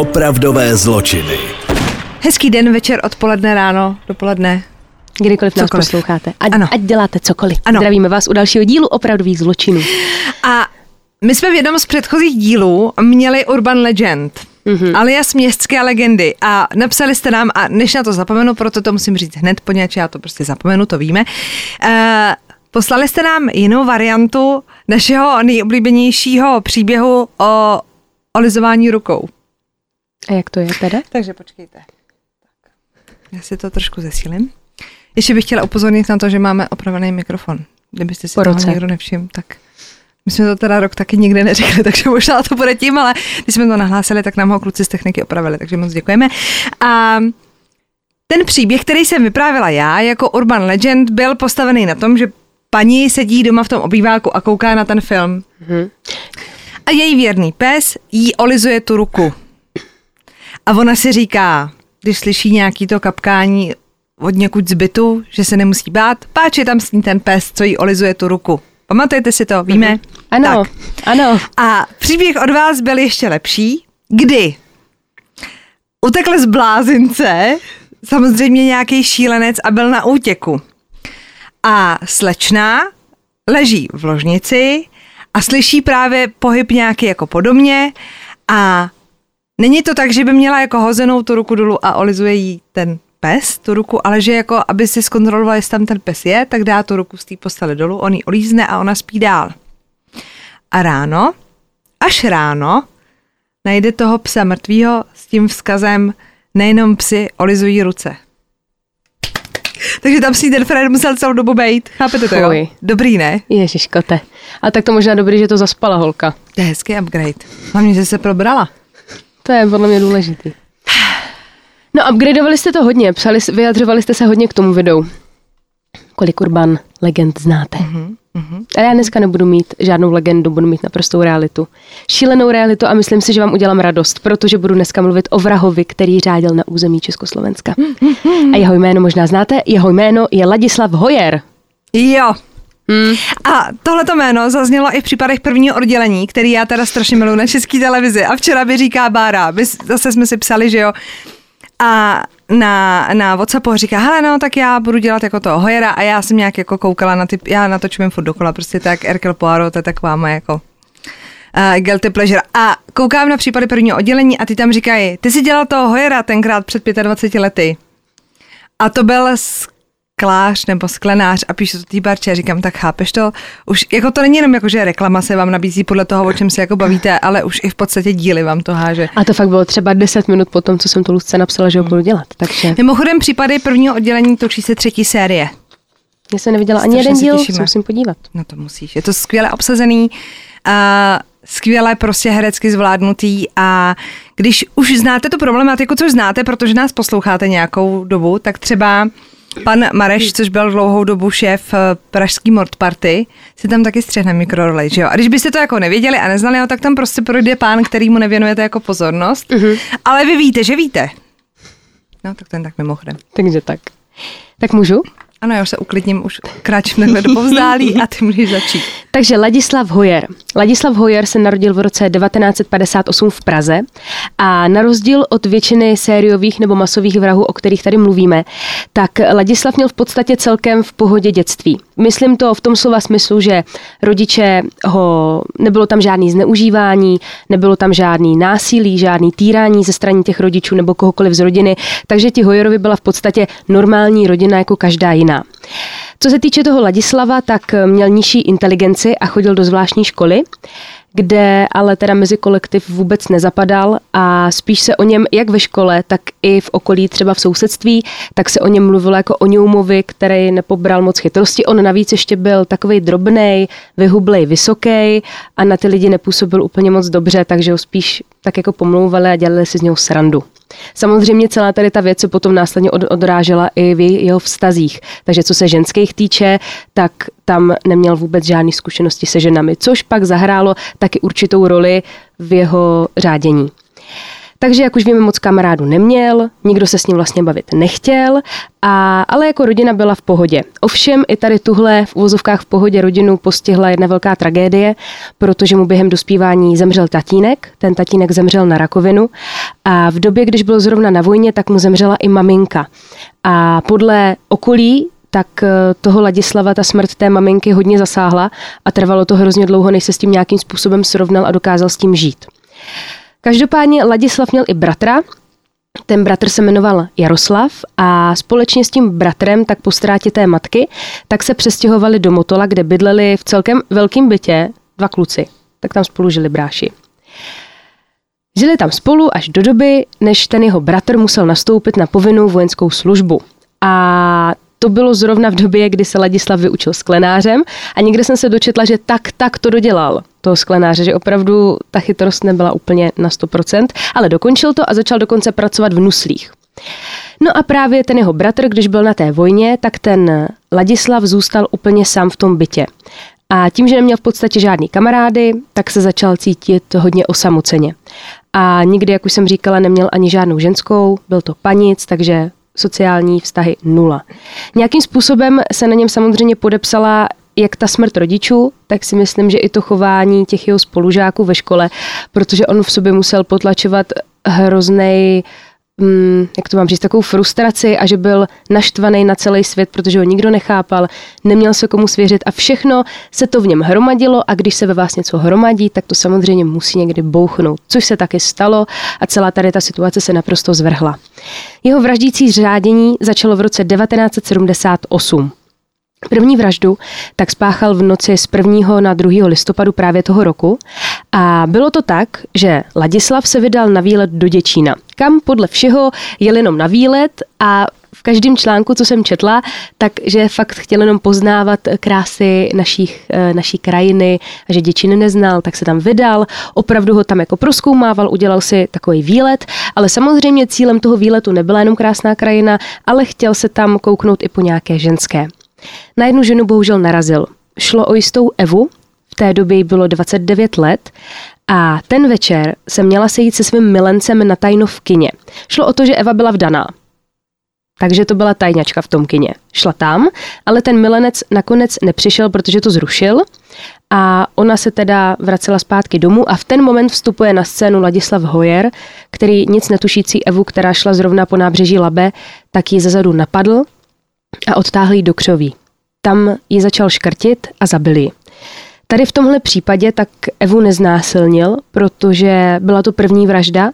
Opravdové zločiny. Hezký den, večer, odpoledne, ráno, dopoledne. Kdykoliv nás Cokoliv. posloucháte. Ať, Ano. ať děláte cokoliv. Ano. Zdravíme vás u dalšího dílu opravdových zločinů. A my jsme v jednom z předchozích dílů měli Urban Legend, mm-hmm. alias městské legendy a napsali jste nám, a než na to zapomenu, proto to musím říct hned, poněvadž já to prostě zapomenu, to víme, uh, poslali jste nám jinou variantu našeho nejoblíbenějšího příběhu o olizování rukou. A jak to je teda? Takže počkejte. Tak. Já si to trošku zesílím. Ještě bych chtěla upozornit na to, že máme opravený mikrofon. Kdybyste si Po toho roce. někdo nevšiml, tak my jsme to teda rok taky nikdy neřekli, takže možná to bude tím, ale když jsme to nahlásili, tak nám ho kluci z techniky opravili, takže moc děkujeme. A ten příběh, který jsem vyprávila já jako Urban Legend, byl postavený na tom, že paní sedí doma v tom obýváku a kouká na ten film. Mhm. A její věrný pes jí olizuje tu ruku. A ona si říká, když slyší nějaký to kapkání od někud zbytu, že se nemusí bát, páč je tam s ní ten pes, co jí olizuje tu ruku. Pamatujete si to, víme? Ano, Tak. ano. A příběh od vás byl ještě lepší, kdy utekl z blázince, samozřejmě nějaký šílenec a byl na útěku. A slečna leží v ložnici a slyší právě pohyb nějaký jako podobně a není to tak, že by měla jako hozenou tu ruku dolů a olizuje jí ten pes, tu ruku, ale že jako, aby si zkontrolovala, jestli tam ten pes je, tak dá tu ruku z té postele dolů, on ji olízne a ona spí dál. A ráno, až ráno, najde toho psa mrtvýho s tím vzkazem nejenom psi olizují ruce. Takže tam si ten Fred musel celou dobu bejt. Chápete to, jo? Dobrý, ne? Ježiškote. A tak to možná dobrý, že to zaspala holka. To je hezký upgrade. Hlavně, že se probrala. To je podle mě důležitý. No, upgradeovali jste to hodně, psali, vyjadřovali jste se hodně k tomu videu. Kolik urban legend znáte? Mhm, Mm-hmm. A já dneska nebudu mít žádnou legendu, budu mít naprostou realitu. Šílenou realitu a myslím si, že vám udělám radost, protože budu dneska mluvit o vrahovi, který řádil na území Československa. A jeho jméno možná znáte, jeho jméno je Ladislav Hojer. Jo. Hmm. A tohleto jméno zaznělo i v případech prvního oddělení, který já teda strašně miluji na české televizi. A včera by říká Bára, my, zase jsme si psali, že jo. A na, na Whatsappu říká, hele no, tak já budu dělat jako toho Hojera a já jsem nějak jako koukala na ty, já natočím furt dokola, prostě tak Erkel Poirot, to je taková moje jako uh, guilty pleasure. A koukám na případy prvního oddělení a ty tam říkají, ty jsi dělal toho Hojera tenkrát před 25 lety. A to byl sklář nebo sklenář a píšu to té barče a říkám, tak chápeš to? Už jako to není jenom jako, že reklama se vám nabízí podle toho, o čem se jako bavíte, ale už i v podstatě díly vám to háže. A to fakt bylo třeba 10 minut po tom, co jsem to Luzce napsala, že ho budu dělat. Takže Mimochodem případy prvního oddělení točí se třetí série. já jsem neviděla ani jeden díl, se musím podívat. No to musíš. Je to skvěle obsazený, a skvěle prostě herecky zvládnutý a když už znáte tu problematiku, což znáte, protože nás posloucháte nějakou dobu, tak třeba pan Mareš, což byl dlouhou dobu šéf eh, pražský Mord Party, si tam taky střihne mikrorolej, že jo? A když byste to jako nevěděli a neznali ho, tak tam prostě projde pán, který mu nevěnujete jako pozornost, Mhm. ale vy víte, že víte. No, tak ten tak mimochodem. Takže tak. Tak můžu? Ano, já už se uklidním, už kráčím takhle do povzdálí a ty můžeš začít. Takže Ladislav Hojer. Ladislav Hojer se narodil v roce 1958 v Praze a na rozdíl od většiny sériových nebo masových vrahů, o kterých tady mluvíme, tak Ladislav měl v podstatě celkem v pohodě dětství. Myslím to v tom slova smyslu, že rodiče ho, nebylo tam žádný zneužívání, nebylo tam žádný násilí, žádný týrání ze strany těch rodičů nebo kohokoliv z rodiny, takže ti Hojerovi byla v podstatě normální rodina jako každá jiná. Co se týče toho Ladislava, tak měl nižší inteligenci a chodil do zvláštní školy, kde ale teda mezi kolektiv vůbec nezapadal a spíš se o něm jak ve škole, tak i v okolí, třeba v sousedství, tak se o něm mluvilo jako o ňoumovi, který nepobral moc chytrosti. On navíc ještě byl takový drobnej, vyhublej, vysoký a na ty lidi nepůsobil úplně moc dobře, takže ho spíš tak jako pomlouvali a dělali si z něho srandu. Samozřejmě celá tady ta věc se potom následně od, odrážela i v jeho vztazích. Takže co se ženských týče, tak tam neměl vůbec žádné zkušenosti se ženami, což pak zahrálo taky určitou roli v jeho řádění. Takže, jak už víme, moc kamarádu neměl, nikdo se s ním vlastně bavit nechtěl, a, ale jako rodina byla v pohodě. Ovšem i tady tuhle v uvozovkách v pohodě rodinu postihla jedna velká tragédie, protože mu během dospívání zemřel tatínek. Ten tatínek zemřel na rakovinu a v době, když byl zrovna na vojně, tak mu zemřela i maminka. A podle okolí tak eh, toho Ladislava ta smrt té maminky hodně zasáhla a trvalo to hrozně dlouho, než se s tím nějakým způsobem srovnal a dokázal s tím žít. Každopádně Ladislav měl i bratra, ten bratr se jmenoval Jaroslav a společně s tím bratrem, tak po ztrátě té matky, tak se přestěhovali do Motola, kde bydleli v celkem velkém bytě dva kluci. Tak tam spolu žili bráši. Žili tam spolu až do doby, než ten jeho bratr musel nastoupit na povinnou vojenskou službu. A to bylo zrovna v době, kdy se Ladislav vyučil sklenářem a někde jsem se dočetla, že tak, tak to dodělal toho sklenáře, že opravdu ta chytrost nebyla úplně na 100%, ale dokončil to a začal dokonce pracovat v nuslích. No a právě ten jeho bratr, když byl na té vojně, tak ten Ladislav zůstal úplně sám v tom bytě. A tím, že neměl v podstatě žádný kamarády, tak se začal cítit hodně osamoceně. A nikdy, jak už jsem říkala, neměl ani žádnou ženskou, byl to panic, takže sociální vztahy nula. Nějakým způsobem se na něm samozřejmě podepsala jak ta smrt rodičů, tak si myslím, že i to chování těch jeho spolužáků ve škole, protože on v sobě musel potlačovat hrozný mm, jak to mám říct, takovou frustraci a že byl naštvaný na celý svět, protože ho nikdo nechápal, neměl se komu svěřit a všechno se to v něm hromadilo a když se ve vás něco hromadí, tak to samozřejmě musí někdy bouchnout, což se taky stalo a celá tady ta situace se naprosto zvrhla. Jeho vraždící řádění začalo v roce 1978. První vraždu tak spáchal v noci z 1. na 2. listopadu právě toho roku a bylo to tak, že Ladislav se vydal na výlet do Děčína, kam podle všeho jel jenom na výlet a v každém článku, co jsem četla, takže fakt chtěl jenom poznávat krásy našich, eh, naší krajiny a že Děčín neznal, tak se tam vydal, opravdu ho tam jako proskoumával, udělal si takový výlet, ale samozřejmě cílem toho výletu nebyla jenom krásná krajina, ale chtěl se tam kouknout i po nějaké ženské. Na jednu ženu bohužel narazil. Šlo o jistou Evu, té době bylo 29 let a ten večer se měla sejít se svým milencem na tajno v kině. Šlo o to, že Eva byla vdaná. Takže to byla tajňačka v tom kině. Šla tam, ale ten milenec nakonec nepřišel, protože to zrušil a ona se teda vracela zpátky domů a v ten moment vstupuje na scénu Ladislav Hojer, který nic netušící Evu, která šla zrovna po nábřeží Labe, tak ji zezadu napadl a odtáhl ji do křoví. Tam ji začal škrtit a zabil ji. Tady v tomhle případě tak Evu neznásilnil, protože byla to první vražda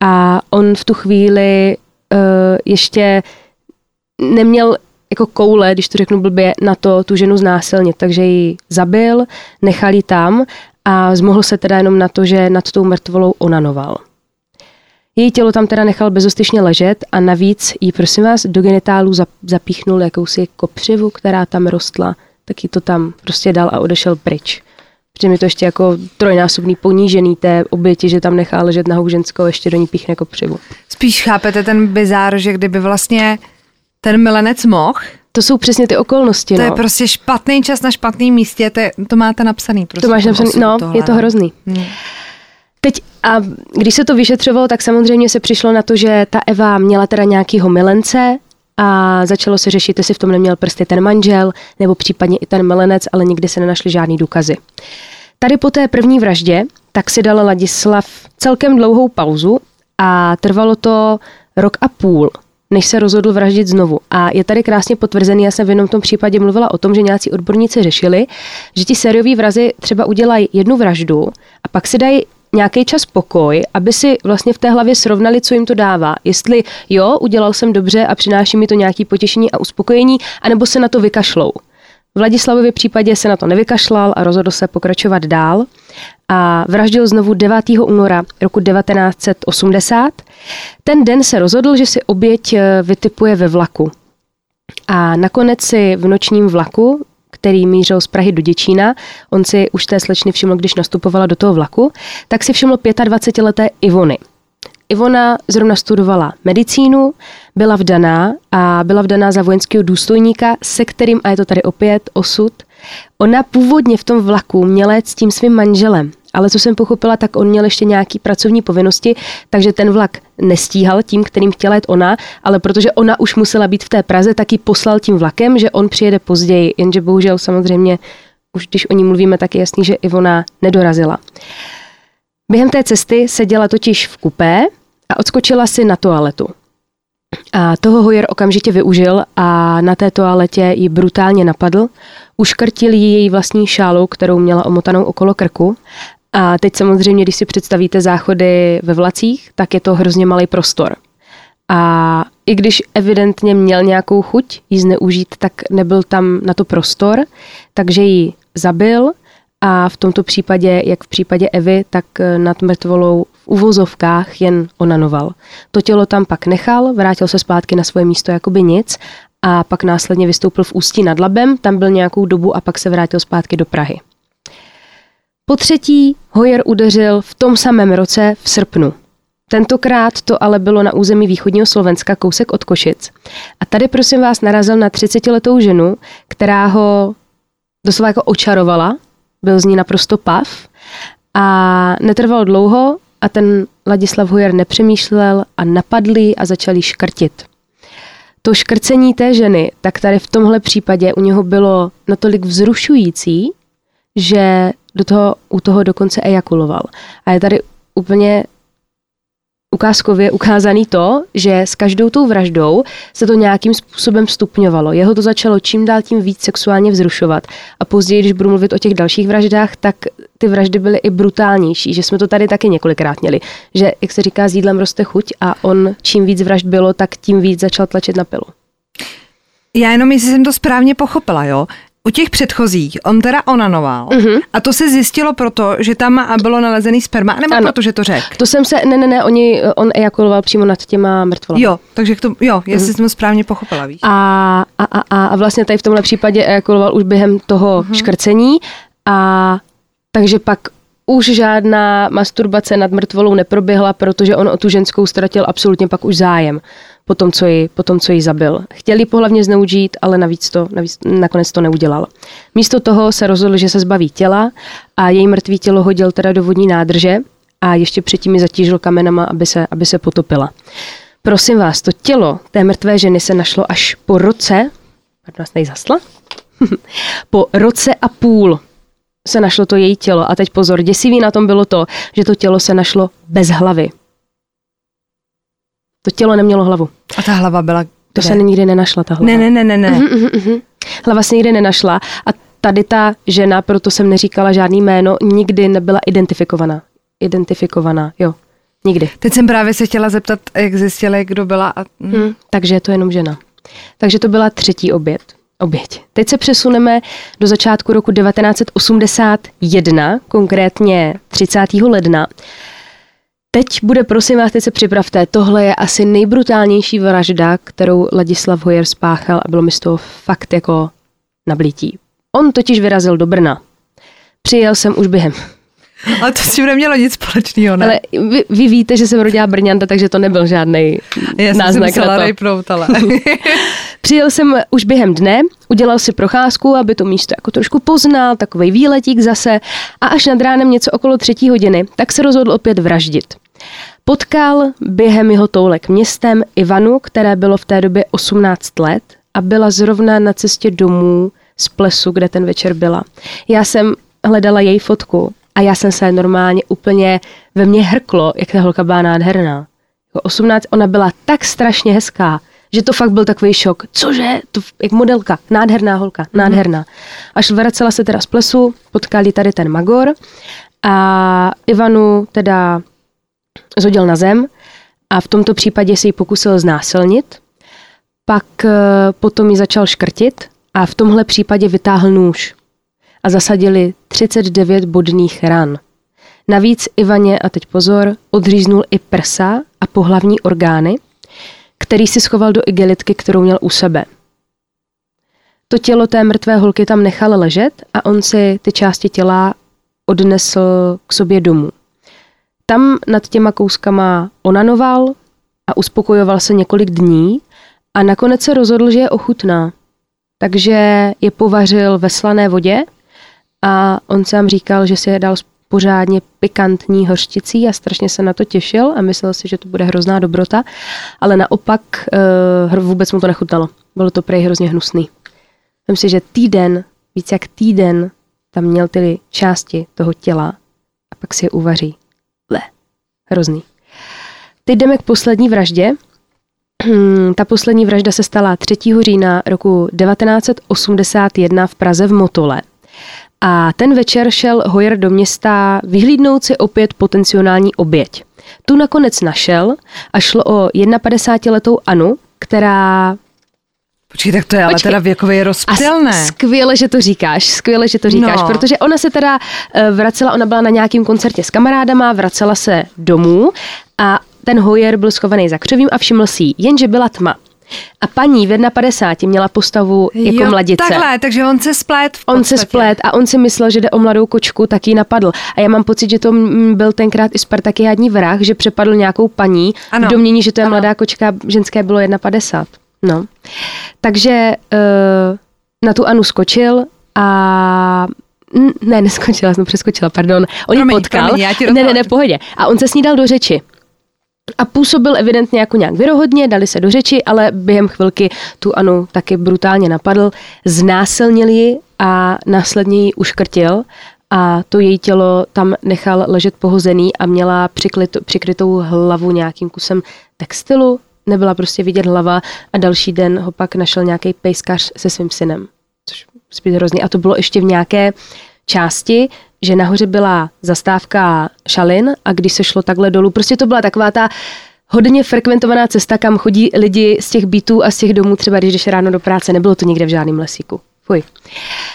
a on v tu chvíli uh, ještě neměl jako koule, když to řeknu blbě, na to tu ženu znásilnit. Takže ji zabil, nechal ji tam a zmohl se teda jenom na to, že nad tou mrtvolou onanoval. Její tělo tam teda nechal bezostyšně ležet a navíc jí, prosím vás, do genitálu zapíchnul jakousi kopřivu, která tam rostla, tak jí to tam prostě dal a odešel pryč. Protože mi to ještě jako trojnásobný ponížený té oběti, že tam nechá ležet na ženskou ještě do ní píchne kopřivu. Spíš chápete ten bizár, že kdyby vlastně ten milenec mohl, to jsou přesně ty okolnosti. To no. je prostě špatný čas na špatném místě, to, je, to máte napsaný. Prostě to máš napsaný, no, tohle. je to hrozný. Hmm. Teď a když se to vyšetřovalo, tak samozřejmě se přišlo na to, že ta Eva měla teda nějakýho milence a začalo se řešit, jestli v tom neměl prsty ten manžel nebo případně i ten milenec, ale nikdy se nenašly žádný důkazy. Tady po té první vraždě tak si dal Ladislav celkem dlouhou pauzu a trvalo to rok a půl, než se rozhodl vraždit znovu. A je tady krásně potvrzený, já jsem v jednom tom případě mluvila o tom, že nějací odborníci řešili, že ti sérioví vrazy třeba udělají jednu vraždu a pak si dají nějaký čas pokoj, aby si vlastně v té hlavě srovnali, co jim to dává. Jestli jo, udělal jsem dobře a přináší mi to nějaké potěšení a uspokojení, anebo se na to vykašlou. V Ladislavově případě se na to nevykašlal a rozhodl se pokračovat dál a vraždil znovu 9. února roku 1980. Ten den se rozhodl, že si oběť eh, vytipuje ve vlaku. A nakonec si v nočním vlaku který mířil z Prahy do Děčína, on si už té slečny všiml, když nastupovala do toho vlaku, tak si všiml 25-leté Ivony. Ivona zrovna studovala medicínu, byla vdaná a byla vdaná za vojenského důstojníka, se kterým, a je to tady opět osud, ona původně v tom vlaku měla jet s tím svým manželem, Ale co jsem pochopila, tak on měl ještě nějaký pracovní povinnosti, takže ten vlak nestíhal tím, kterým chtěla jít ona, ale protože ona už musela být v té Praze, tak ji poslal tím vlakem, že on přijede později, jenže bohužel samozřejmě, už když o ní mluvíme, tak je jasný, že Ivona nedorazila. Během té cesty seděla totiž v kupé a odskočila si na toaletu. A toho Hoyer okamžitě využil a na té toaletě ji brutálně napadl. Uškrtil ji její vlastní šálou, kterou měla omotanou okolo krku. A teď samozřejmě, když si představíte záchody ve vlacích, tak je to hrozně malý prostor. A i když evidentně měl nějakou chuť jí zneužít, tak nebyl tam na to prostor, takže ji zabil a v tomto případě, jak v případě Evy, tak nad mrtvolou uvozovkách jen onanoval. To tělo tam pak nechal, vrátil se zpátky na svoje místo jakoby nic a pak následně vystoupil v Ústí nad Labem, tam byl nějakou dobu a pak se vrátil zpátky do Prahy. Po třetí Hoyer udeřil v tom samém roce v srpnu. Tentokrát to ale bylo na území východního Slovenska, kousek od Košic. A tady prosím vás narazil na 30-letou ženu, která ho doslova jako očarovala, byl z ní naprosto pav a netrvalo dlouho a ten Ladislav Hojer nepřemýšlel a napadlý a začali škrtit. To škrcení té ženy, tak tady v tomhle případě u něho bylo natolik vzrušující, že do toho, u toho dokonce ejakuloval. A je tady úplně ukázkově ukázaný to, že s každou tou vraždou se to nějakým způsobem stupňovalo. Jeho to začalo čím dál tím víc sexuálně vzrušovat. A později, když budu mluvit o těch dalších vraždách, tak ty vraždy byly i brutálnější, že jsme to tady taky několikrát měli. Že, jak se říká, s jídlem roste chuť a on čím víc vražd bylo, tak tím víc začal tlačit na pilu. Já jenom, jestli jsem to správně pochopila, jo, u těch předchozích on teda onanoval uh-huh. a to se zjistilo proto, že tam bylo nalezený sperma, nebo ano. proto, že to řekl? To jsem se, ne, ne, ne, oni, on ejakuloval přímo nad těma mrtvolami. Jo, takže to, jo, jestli uh-huh. jsem to správně pochopila, víš. A, a, a, a vlastně tady v tomhle případě ejakuloval už během toho uh-huh. škrcení a takže pak už žádná masturbace nad mrtvolou neproběhla, protože on o tu ženskou ztratil absolutně pak už zájem po tom, co ji, po tom, co ji zabil. Chtěli pohlavně zneužít, ale navíc to, navíc, nakonec to neudělal. Místo toho se rozhodl, že se zbaví těla a její mrtvý tělo hodil teda do vodní nádrže a ještě předtím ji zatížil kamenama, aby se, aby se potopila. Prosím vás, to tělo té mrtvé ženy se našlo až po roce, pardon, nás zasla? po roce a půl se našlo to její tělo. A teď pozor, děsivý na tom bylo to, že to tělo se našlo bez hlavy. To tělo nemělo hlavu. A ta hlava byla kde? To se nikdy nenašla, ta hlava. Ne, ne, ne, ne, ne. Uh-huh, uh-huh, uh-huh. Hlava se nikdy nenašla a tady ta žena, proto jsem neříkala žádný jméno, nikdy nebyla identifikovaná. Identifikovaná, jo. Nikdy. Teď jsem právě se chtěla zeptat, jak zjistili, kdo byla. A... Hmm, takže je to jenom žena. Takže to byla třetí oběd. Oběť. Teď se přesuneme do začátku roku 1981, konkrétně 30. ledna. Teď bude, prosím vás, teď se připravte, tohle je asi nejbrutálnější vražda, kterou Ladislav Hojer spáchal a bylo mi z toho fakt jako nablítí. On totiž vyrazil do Brna. Přijel jsem už během ale to s tím nemělo nic společného, ne? Ale vy, vy víte, že jsem rodila Brňanta, takže to nebyl žádný náznak jsem na to. ale. Přijel jsem už během dne, udělal si procházku, aby to místo jako trošku poznal, takový výletík zase a až nad ránem něco okolo třetí hodiny, tak se rozhodl opět vraždit. Potkal během jeho toulek městem Ivanu, které bylo v té době 18 let a byla zrovna na cestě domů z plesu, kde ten večer byla. Já jsem hledala její fotku a já jsem se normálně úplně ve mně hrklo, jak ta holka byla nádherná. 18, ona byla tak strašně hezká, že to fakt byl takový šok. Cože? To, jak modelka, nádherná holka, mm-hmm. nádherná. Až vracela se teda z plesu, potkali tady ten Magor a Ivanu teda zhodil na zem a v tomto případě si ji pokusil znásilnit. Pak eh, potom ji začal škrtit a v tomhle případě vytáhl nůž a zasadili 39 bodných ran. Navíc Ivaně, a teď pozor, odříznul i prsa a pohlavní orgány, který si schoval do igelitky, kterou měl u sebe. To tělo té mrtvé holky tam nechal ležet a on si ty části těla odnesl k sobě domů. Tam nad těma kouskama onanoval a uspokojoval se několik dní a nakonec se rozhodl, že je ochutná. Takže je povařil ve slané vodě a on sám říkal, že si je dal pořádně pikantní hořčicí a strašně se na to těšil a myslel si, že to bude hrozná dobrota, ale naopak uh, vůbec mu to nechutnalo. Bylo to prej hrozně hnusný. Myslím si, že týden, víc jak týden, tam měl ty části toho těla a pak si je uvaří. Le, hrozný. Teď jdeme k poslední vraždě. Ta poslední vražda se stala 3. října roku 1981 v Praze v Motole. A ten večer šel Hoyer do města vyhlídnout si opět potenciální oběť. Tu nakonec našel a šlo o 51-letou Anu, která Počkej, tak to je ale Počkej. teda věkově rozptylné. A skvěle, že to říkáš, skvěle, že to říkáš, no. protože ona se teda eh, vracela, ona byla na nějakém koncertě s kamarádama, vracela se domů a ten hojer byl schovaný za křovím a všiml si jenže byla tma. A paní v 51 měla postavu jako jo, mladice. Takhle, takže on se splet On se splet a on si myslel, že jde o mladou kočku, tak ji napadl. A já mám pocit, že to byl tenkrát i Spartakiádní vrah, že přepadl nějakou paní ano. v domění, že to je ano. mladá kočka, ženské bylo 51. No. Takže uh, na tu Anu skočil a ne, neskočila, jsem přeskočila, pardon. On ji potkal. Promiň, ne, ne, ne, pohodě. A on se snídal do řeči. A působil evidentně jako nějak vyrohodně, dali se do řeči, ale během chvilky tu Anu taky brutálně napadl, znásilnil ji a následně ji uškrtil a to její tělo tam nechal ležet pohozený a měla přikryt, přikrytou hlavu nějakým kusem textilu, nebyla prostě vidět hlava a další den ho pak našel nějaký pejskař se svým synem, což být hrozný. A to bylo ještě v nějaké části, že nahoře byla zastávka Šalin a když se šlo takhle dolů, prostě to byla taková ta hodně frekventovaná cesta, kam chodí lidi z těch bytů a z těch domů, třeba když jdeš ráno do práce, nebylo to nikde v žádném lesíku. Fuj.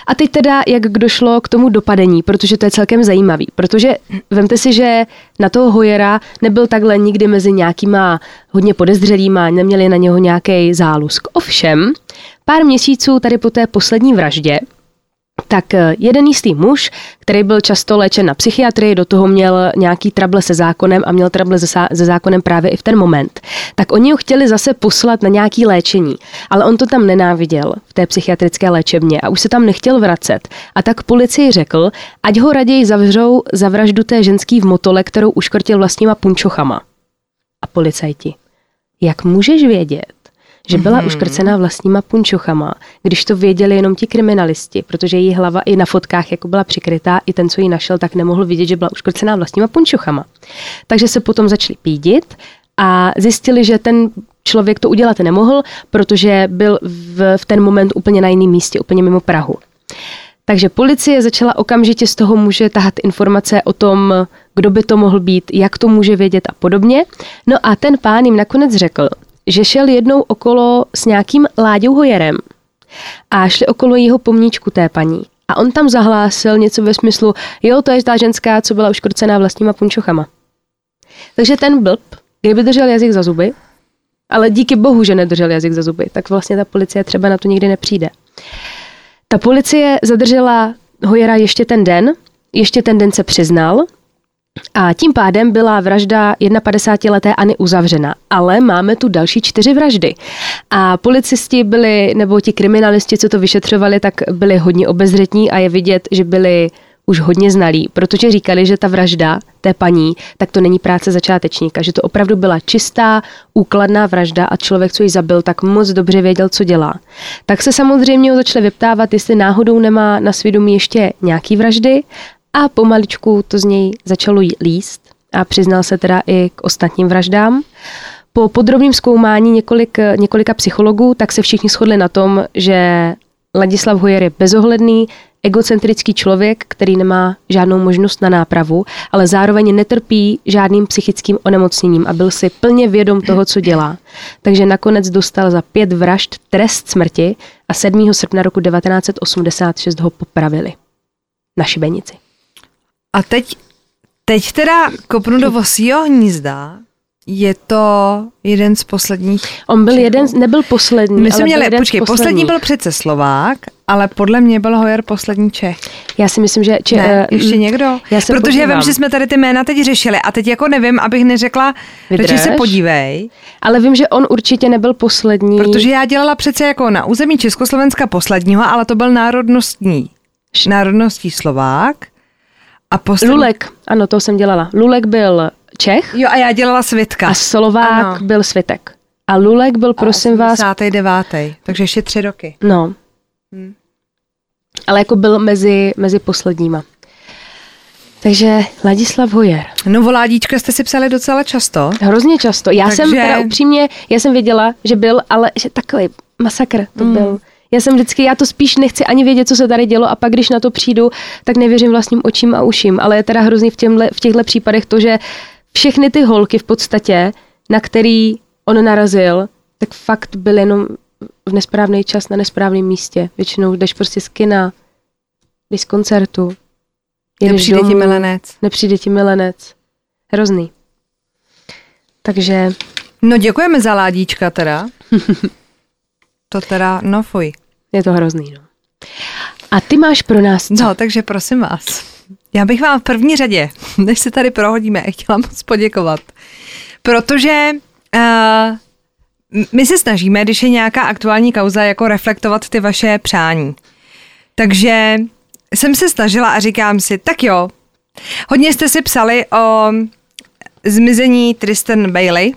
A teď teda, jak došlo k tomu dopadení, protože to je celkem zajímavý, protože vemte si, že na toho Hojera nebyl takhle nikdy mezi nějakýma hodně podezřelýma, neměli na něho nějaký zálusk. Ovšem, pár měsíců tady po té poslední vraždě, tak eh, jeden jistý muž, který byl často léčen na psychiatrii, do toho měl nějaký trable se zákonem a měl trable se, zákonem právě i v ten moment, tak oni ho chtěli zase poslat na nějaký léčení, ale on to tam nenáviděl v té psychiatrické léčebně a už se tam nechtěl vracet. A tak policii řekl, ať ho raději zavřou za vraždu té ženský v motole, kterou uškrtil vlastníma punčochama. A policajti, jak můžeš vědět, že byla mm-hmm. uškrcená vlastníma punčochama, když to věděli jenom ti kriminalisti, protože její hlava i na fotkách jako byla přikrytá, i ten, co ji našel, tak nemohl vidět, že byla uškrcená vlastníma punčochama. Takže se potom začali pídit a zjistili, že ten člověk to udělat nemohl, protože byl v, v ten moment úplně na jiném místě, úplně mimo Prahu. Takže policie začala okamžitě z toho může tahat informace o tom, kdo by to mohl být, jak to může vědět a podobně. No a ten pán jim nakonec řekl, že šel jednou okolo s nějakým Láďou Hojerem a šli okolo jeho pomníčku té paní. A on tam zahlásil něco ve smyslu, jo, to je ta ženská, co byla uškrcená vlastníma punčochama. Takže ten blb, kdyby držel jazyk za zuby, ale díky bohu, že nedržel jazyk za zuby, tak vlastně ta policie třeba na to nikdy nepřijde. Ta policie zadržela Hojera ještě ten den, ještě ten den se přiznal, a tím pádem byla vražda 51-letéAny uzavřena. Ale máme tu další čtyři vraždy. A policisti byli, nebo ti kriminalisti, co to vyšetřovali, tak byli hodně obezřetní a je vidět, že byli už hodně znalí, protože říkali, že ta vražda té paní, tak to není práce začátečníka, že to opravdu byla čistá, úkladná vražda a člověk, co ji zabil, tak moc dobře věděl, co dělá. Tak se samozřejmě začali vyptávat, jestli náhodou nemá na svědomí ještě nějaký vraždy a pomaličku to z něj začalo líst a přiznal se teda i k ostatním vraždám. Po podrobném zkoumání několik, několika psychologů, tak se všichni shodli na tom, že Ladislav Hojer je bezohledný, egocentrický člověk, který nemá žádnou možnost na nápravu, ale zároveň netrpí žádným psychickým onemocněním a byl si plně vědom toho, co dělá. Takže nakonec dostal za pět vražd trest smrti a 7. srpna roku 1986 ho popravili na šibenici. A teď, teď teda kopnu do vosího hnízda. Je to jeden z posledních. On byl Čechů. jeden, nebyl poslední. My jsme měli, počkej, poslední byl přece Slovák, ale podle mě byl Hojer poslední Čech. Já si myslím, že... Če, ne, uh, ještě někdo? Já se Protože podívám. já vím, že jsme tady ty jména teď řešili a teď jako nevím, abych neřekla, že se podívej. Ale vím, že on určitě nebyl poslední. Protože já dělala přece jako na území Československa posledního, ale to byl národnostní, národnostní Slovák A poslední... Lulek, ano, to jsem dělala. Lulek byl Čech Jo, a já dělala Svitka. a Slovák Ano. byl Svitek. A Lulek byl, prosím vás, 89. Takže ještě tři roky. no. Hmm. Ale jako byl mezi, mezi posledníma. Takže Ladislav Hojer. No voládíčka jste si psali docela často. Hrozně často. Já Takže- jsem teda upřímně, já jsem věděla, že byl, ale že takový masakr to Hmm. byl. Já jsem vždycky, já to spíš nechci ani vědět, co se tady dělo a pak, když na to přijdu, tak nevěřím vlastním očím a uším. Ale je teda hrozný v, těmhle, v těchto případech to, že všechny ty holky v podstatě, na který on narazil, tak fakt byl jenom v nesprávný čas na nesprávném místě. Většinou jdeš prostě z kina, jdeš z koncertu, Nepřijde ti domů, milenec. nepřijde ti milenec. Hrozný. Takže No děkujeme za ládíčka teda. to teda, no fuj. Je to hrozný. No. A ty máš pro nás co? No, takže prosím vás. Já bych vám v první řadě, než se tady prohodíme, chtěla moc poděkovat. Protože uh, my se snažíme, když je nějaká aktuální kauza, jako reflektovat ty vaše přání. Takže jsem se snažila a říkám si, tak jo, hodně jste si psali o zmizení Tristan Bailey,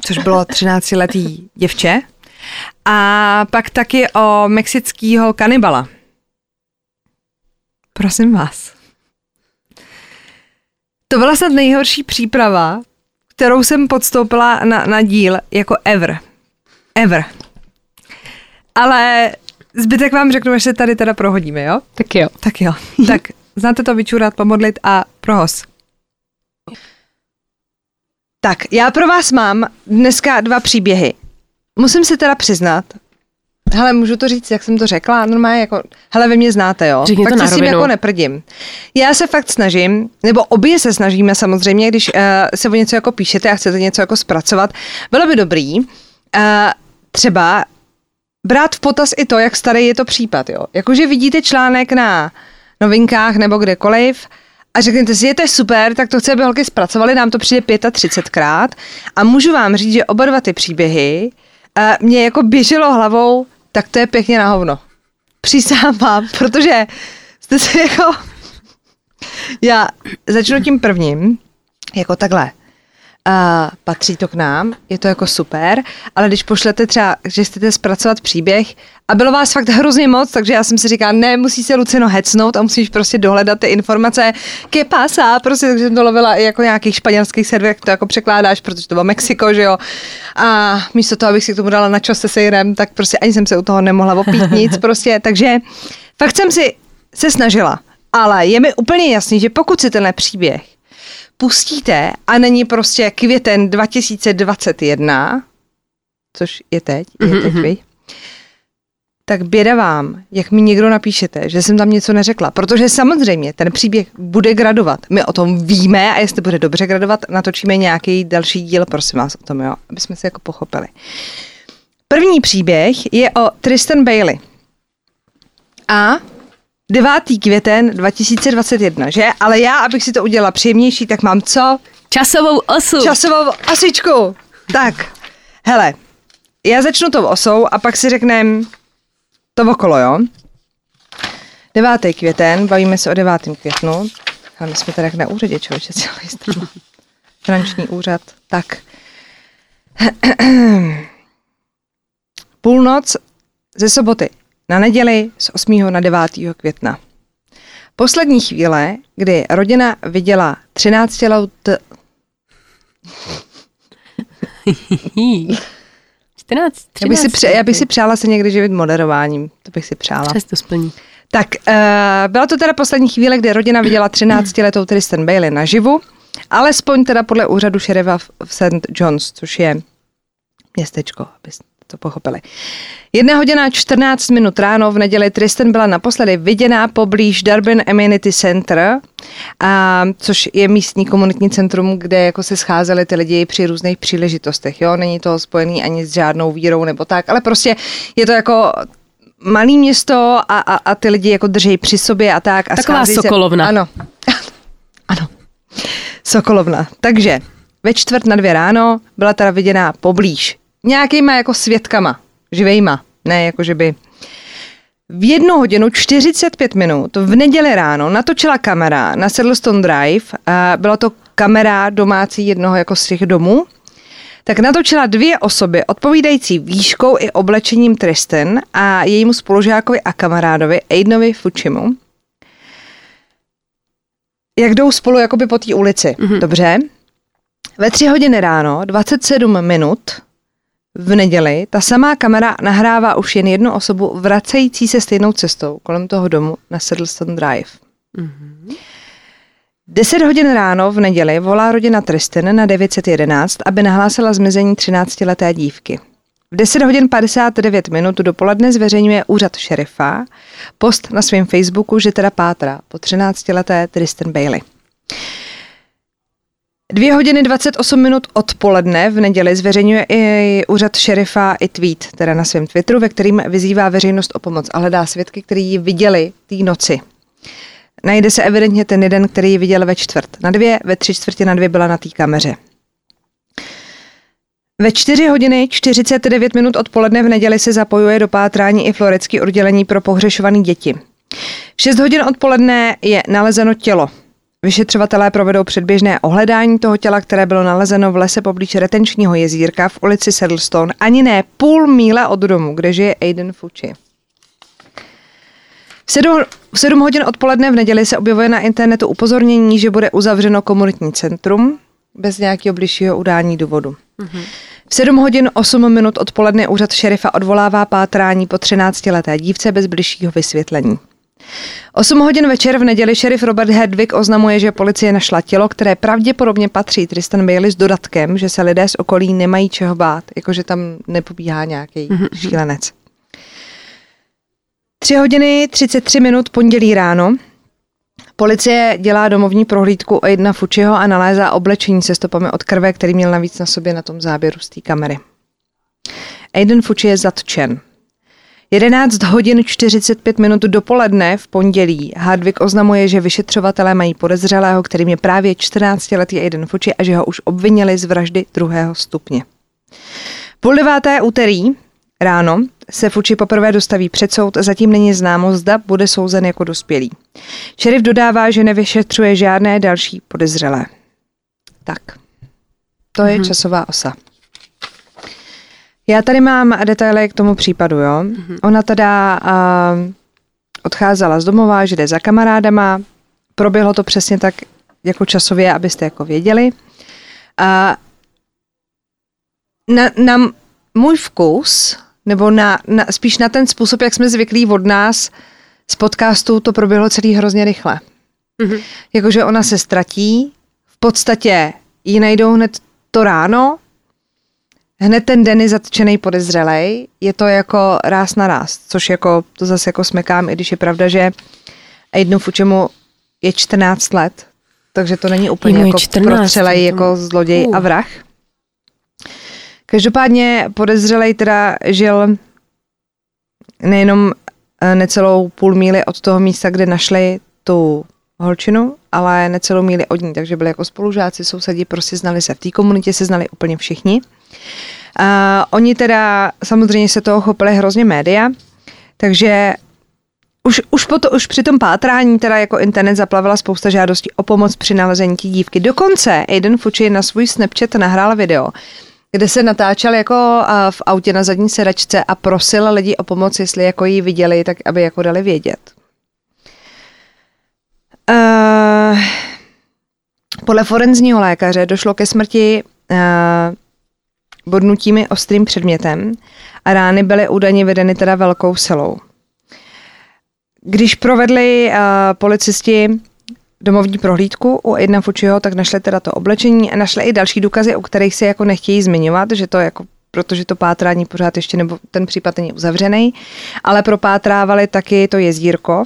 což bylo 13-letý děvče, a pak taky o mexického kanibala. Prosím vás. To byla snad nejhorší příprava, kterou jsem podstoupila na, na díl jako ever. Ever. Ale zbytek vám řeknu, až se tady teda prohodíme, jo? Tak jo. Tak jo. tak znáte to vyčurat, pomodlit a prohoz. Tak, já pro vás mám dneska dva příběhy. Musím si teda přiznat, hele, můžu to říct, jak jsem to řekla, normálně jako, hele, vy mě znáte, jo? Řekni to fakt na se s tím jako neprdím. Já se fakt snažím, nebo obě se snažíme samozřejmě, když uh, se o něco jako píšete a chcete něco jako zpracovat, bylo by dobrý uh, třeba brát v potaz i to, jak starý je to případ, jo. Jakože vidíte článek na novinkách nebo kdekoliv a řeknete si, je to super, tak to chce, aby holky zpracovali, nám to přijde 35krát a můžu vám říct, že oba dva ty příběhy uh, mě jako běželo hlavou, tak to je pěkně na hovno. Přísám vám, protože jste se jako... Já začnu tím prvním, jako takhle. Uh, patří to k nám, je to jako super, ale když pošlete třeba, že chcete zpracovat příběh a bylo vás fakt hrozně moc, takže já jsem si říkala, ne, musí se Lucino hecnout a musíš prostě dohledat ty informace, que pasa, prostě, takže jsem to lovila i jako nějakých španělských serverech, to jako překládáš, protože to bylo Mexiko, že jo. A místo toho, abych si k tomu dala na čas se sejrem, tak prostě ani jsem se u toho nemohla opít nic, prostě, takže fakt jsem si se snažila, ale je mi úplně jasný, že pokud si tenhle příběh pustíte a není prostě květen 2021, což je teď, je teď, mm-hmm. tak běda vám, jak mi někdo napíšete, že jsem tam něco neřekla. Protože samozřejmě ten příběh bude gradovat. My o tom víme a jestli bude dobře gradovat, natočíme nějaký další díl, prosím vás o tom, jo, aby jsme se jako pochopili. První příběh je o Tristan Bailey. A 9. květen 2021, že? Ale já, abych si to udělala příjemnější, tak mám co? Časovou osu. Časovou osičku. Tak, hele, já začnu tou osou a pak si řekneme to okolo, jo? 9. květen, bavíme se o 9. květnu. Ale my jsme tady jak na úřadě, člověče, celý stran. Finanční úřad. Tak. Půlnoc ze soboty na neděli z 8. na 9. května. Poslední chvíle, kdy rodina viděla 13 let 14, 13. Já bych, si pře- já bych si přála se někdy živit moderováním. To bych si přála. Přes to splní. Tak, uh, byla to teda poslední chvíle, kdy rodina viděla 13-letou Tristan Bailey naživu, alespoň teda podle úřadu šerifa v St. John's, což je městečko, abyste to pochopili. Jedna hodina a 14 minut ráno v neděli Tristan byla naposledy viděná poblíž Durbin Amenity Center, a, což je místní komunitní centrum, kde jako se scházeli ty lidi při různých příležitostech. Jo? Není to spojený ani s žádnou vírou nebo tak, ale prostě je to jako malý město a, a, a ty lidi jako drží při sobě a tak. A Taková Sokolovna. Se, ano. ano. Sokolovna. Takže ve čtvrt na dvě ráno byla teda viděná poblíž. Nějakýma jako svědkama, živejma. Ne jako, že by V jednu hodinu 45 minut v neděli ráno natočila kamera na Saddlestone Drive. A byla to kamera domácí jednoho jako z těch domů. Tak natočila dvě osoby odpovídající výškou i oblečením Tristan a jejímu spolužákovi a kamarádovi Aidenovi Fuchimu. Jak jdou spolu jakoby po té ulici. Mm-hmm. Dobře. Ve tři hodiny ráno, 27 minut, v neděli ta samá kamera nahrává už jen jednu osobu vracející se stejnou cestou kolem toho domu na Saddlestone Drive. Mm-hmm. 10 hodin ráno v neděli volá rodina Tristan na 911, aby nahlásila zmizení 13-leté dívky. V 10 hodin 59 minut dopoledne zveřejňuje úřad šerifa post na svém Facebooku, že teda pátra po 13-leté Tristan Bailey. Dvě hodiny 28 minut odpoledne v neděli zveřejňuje i úřad šerifa i tweet, teda na svém Twitteru, ve kterým vyzývá veřejnost o pomoc a hledá svědky, kteří ji viděli té noci. Najde se evidentně ten jeden, který ji viděl ve čtvrt na dvě, ve tři čtvrtě na dvě byla na té kameře. Ve 4 hodiny 49 minut odpoledne v neděli se zapojuje do pátrání i florecký oddělení pro pohřešované děti. V 6 hodin odpoledne je nalezeno tělo Vyšetřovatelé provedou předběžné ohledání toho těla, které bylo nalezeno v lese poblíž retenčního jezírka v ulici Saddlestone, ani ne půl míle od domu, kde žije Aiden Fucci. V 7, v 7 hodin odpoledne v neděli se objevuje na internetu upozornění, že bude uzavřeno komunitní centrum bez nějakého bližšího udání důvodu. Mm-hmm. V 7 hodin 8 minut odpoledne úřad šerifa odvolává pátrání po 13-leté dívce bez bližšího vysvětlení. 8 hodin večer v neděli šerif Robert Hedwig oznamuje, že policie našla tělo, které pravděpodobně patří Tristan Bailey s dodatkem, že se lidé z okolí nemají čeho bát, jakože tam nepobíhá nějaký mm-hmm. šílenec. 3 hodiny 33 minut pondělí ráno. Policie dělá domovní prohlídku o jedna Fučiho a nalézá oblečení se stopami od krve, který měl navíc na sobě na tom záběru z té kamery. Aiden Fuči je zatčen. 11 hodin 45 minut dopoledne v pondělí Hardwick oznamuje, že vyšetřovatelé mají podezřelého, kterým je právě 14-letý Aiden Fuči a že ho už obvinili z vraždy druhého stupně. Půl deváté úterý ráno se Fuči poprvé dostaví před soud, zatím není známo, zda bude souzen jako dospělý. Šerif dodává, že nevyšetřuje žádné další podezřelé. Tak, to je hmm. časová osa. Já tady mám detaily k tomu případu, jo. Mm-hmm. Ona teda uh, odcházela z domova, že jde za kamarádama, proběhlo to přesně tak jako časově, abyste jako věděli. A na, na můj vkus, nebo na, na, spíš na ten způsob, jak jsme zvyklí od nás z podcastu, to proběhlo celý hrozně rychle. Mm-hmm. Jakože ona se ztratí, v podstatě ji najdou hned to ráno, hned ten den je zatčený podezřelej, je to jako ráz na ráz, což jako to zase jako smekám, i když je pravda, že Aidenu Fučemu je 14 let, takže to není úplně jako 14, prostřelej jako zloděj uh. a vrah. Každopádně podezřelej teda žil nejenom eh, necelou půl míli od toho místa, kde našli tu holčinu, ale necelou míli od ní, takže byli jako spolužáci, sousedí, prostě znali se v té komunitě, se znali úplně všichni. Uh, oni teda samozřejmě se toho chopili hrozně média, takže už, už, po to, už při tom pátrání teda jako internet zaplavila spousta žádostí o pomoc při nalezení té dívky. Dokonce Aiden Fucci na svůj Snapchat nahrál video, kde se natáčel jako v autě na zadní sedačce a prosil lidi o pomoc, jestli jako ji viděli, tak aby jako dali vědět. Uh, podle forenzního lékaře došlo ke smrti uh, bodnutími ostrým předmětem a rány byly údajně vedeny teda velkou silou. Když provedli uh, policisti domovní prohlídku u Edna Fučiho, tak našli teda to oblečení a našli i další důkazy, o kterých se jako nechtějí zmiňovat, že to jako protože to pátrání pořád ještě, nebo ten případ není uzavřený, ale propátrávali taky to jezdírko,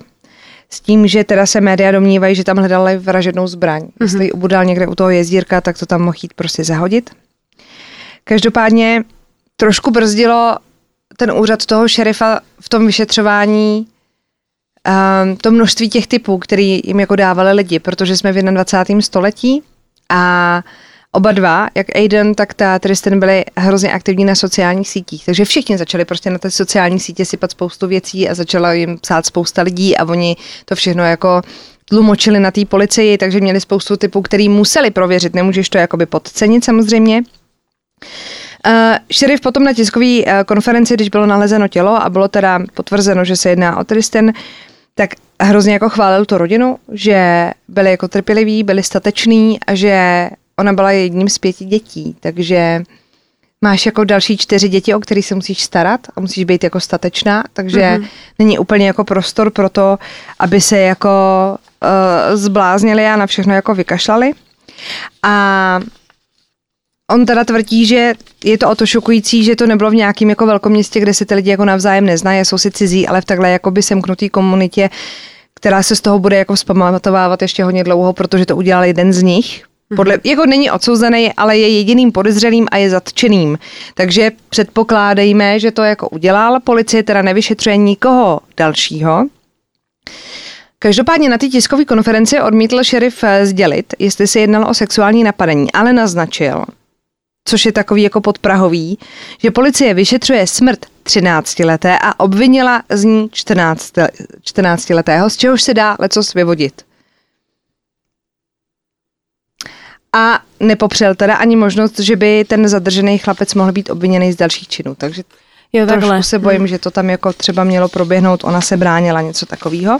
s tím, že teda se média domnívají, že tam hledali vražednou zbraň. Mm-hmm. Jestli ubudal někde u toho jezdírka, tak to tam mohl jít prostě zahodit. Každopádně trošku brzdilo ten úřad toho šerifa v tom vyšetřování um, to množství těch typů, který jim jako dávali lidi, protože jsme v 21. století a oba dva, jak Aiden, tak ta Tristan byli hrozně aktivní na sociálních sítích. Takže všichni začali prostě na té sociální sítě sypat spoustu věcí a začala jim psát spousta lidí a oni to všechno jako tlumočili na té policii, takže měli spoustu typů, který museli prověřit. Nemůžeš to jakoby podcenit samozřejmě. Uh, šerif potom na tiskové uh, konferenci, když bylo nalezeno tělo a bylo teda potvrzeno, že se jedná o Tristan, tak hrozně jako chválil tu rodinu, že byli jako trpěliví, byli stateční a že ona byla jedním z pěti dětí, takže máš jako další čtyři děti, o kterých se musíš starat a musíš být jako statečná, takže mm-hmm. není úplně jako prostor pro to, aby se jako uh, zbláznili a na všechno jako vykašlali. A On teda tvrdí, že je to o to šokující, že to nebylo v nějakém jako velkom městě, kde se ty lidi jako navzájem neznají, jsou si cizí, ale v takhle jakoby semknutý komunitě, která se z toho bude jako vzpamatovávat ještě hodně dlouho, protože to udělal jeden z nich. Podle, jako není odsouzený, ale je jediným podezřelým a je zatčeným. Takže předpokládejme, že to jako udělal. Policie teda nevyšetřuje nikoho dalšího. Každopádně na té tiskové konferenci odmítl šerif eh, sdělit, jestli se jednalo o sexuální napadení, ale naznačil, což je takový jako podprahový, že policie vyšetřuje smrt 13-leté a obvinila z ní 14, 14-letého, z čehož se dá lecos vyvodit. A nepopřel teda ani možnost, že by ten zadržený chlapec mohl být obviněný z dalších činů. Takže jo, trošku takhle. se bojím, hmm. že to tam jako třeba mělo proběhnout, ona se bránila něco takového.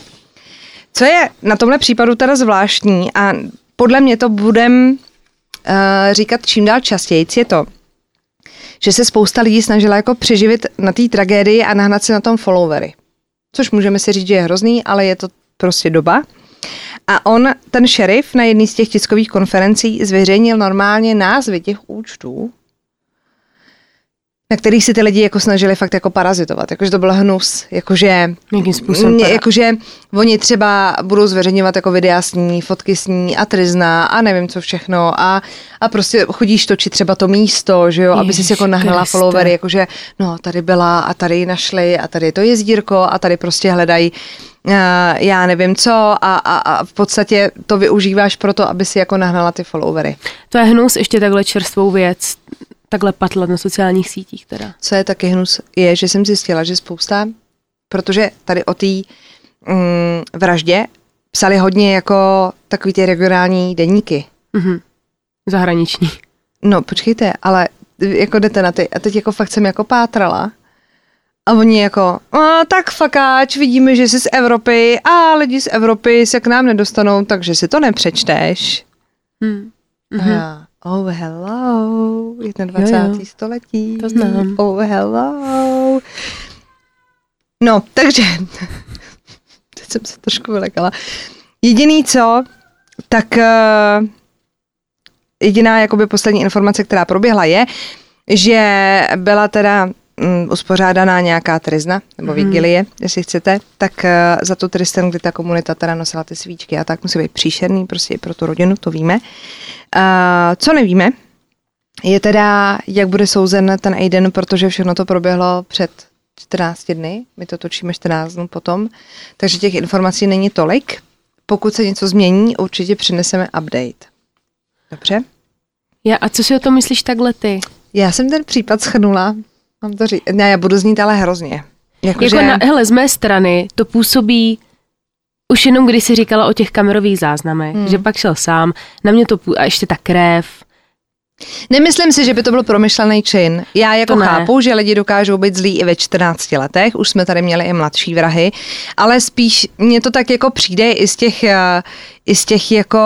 Co je na tomhle případu teda zvláštní a podle mě to budem uh, říkat čím dál častěji, je to, že se spousta lidí snažila jako přeživit na té tragédii a nahnat si na tom followery. Což můžeme si říct, že je hrozný, ale je to prostě doba. A on, ten šerif, na jedné z těch tiskových konferencí zveřejnil normálně názvy těch účtů, na kterých si ty lidi jako snažili fakt jako parazitovat, jakože to byl hnus, jakože, Jakým způsobem jakože oni třeba budou zveřejňovat jako videa s ní, fotky s ní a trizna a nevím co všechno a, a prostě chodíš točit třeba to místo, že jo, Ježiš, aby si jako nahnala Kriste. followery, jakože no tady byla a tady ji našli a tady je to jezdírko a tady prostě hledají uh, já nevím co a, a, a v podstatě to využíváš pro to, aby si jako nahnala ty followery. To je hnus ještě takhle čerstvou věc takhle patlat na sociálních sítích teda. Co je taky hnus, je, že jsem zjistila, že spousta, protože tady o té mm, vraždě psali hodně jako takový ty regionální deníky. Mm-hmm. Zahraniční. No, počkejte, ale jako jdete na ty, a teď jako fakt jsem jako pátrala a oni jako, a tak fakáč, vidíme, že jsi z Evropy a lidi z Evropy se k nám nedostanou, takže si to nepřečteš. Hmm. Mm-hmm. Oh, hello, 21. Jo, jo. století. To znám. Oh, hello. No, takže, teď jsem se trošku vylekala. Jediný co, tak uh, jediná jakoby poslední informace, která proběhla je, že byla teda um, uspořádaná nějaká trizna, nebo mm. vigilie, jestli chcete, tak uh, za tu tristan, kdy ta komunita teda nosila ty svíčky a tak musí být příšerný prostě i pro tu rodinu, to víme. Uh, co nevíme, je teda, jak bude souzen ten Aiden, protože všechno to proběhlo před 14 dny, my to točíme 14 dnů potom, takže těch informací není tolik. Pokud se něco změní, určitě přineseme update. Dobře? Já, a co si o tom myslíš takhle ty? Já jsem ten případ schrnula, mám to říct, ne, já budu znít ale hrozně. Jako, jako že... na, hele, z mé strany to působí už jenom když si říkala o těch kamerových záznamech, hmm. že pak šel sám, na mě to a ještě ta krev. Nemyslím si, že by to byl promyšlený čin. Já jako chápu, že lidi dokážou být zlí i ve 14 letech, už jsme tady měli i mladší vrahy, ale spíš mně to tak jako přijde i z těch, eh, i z těch jako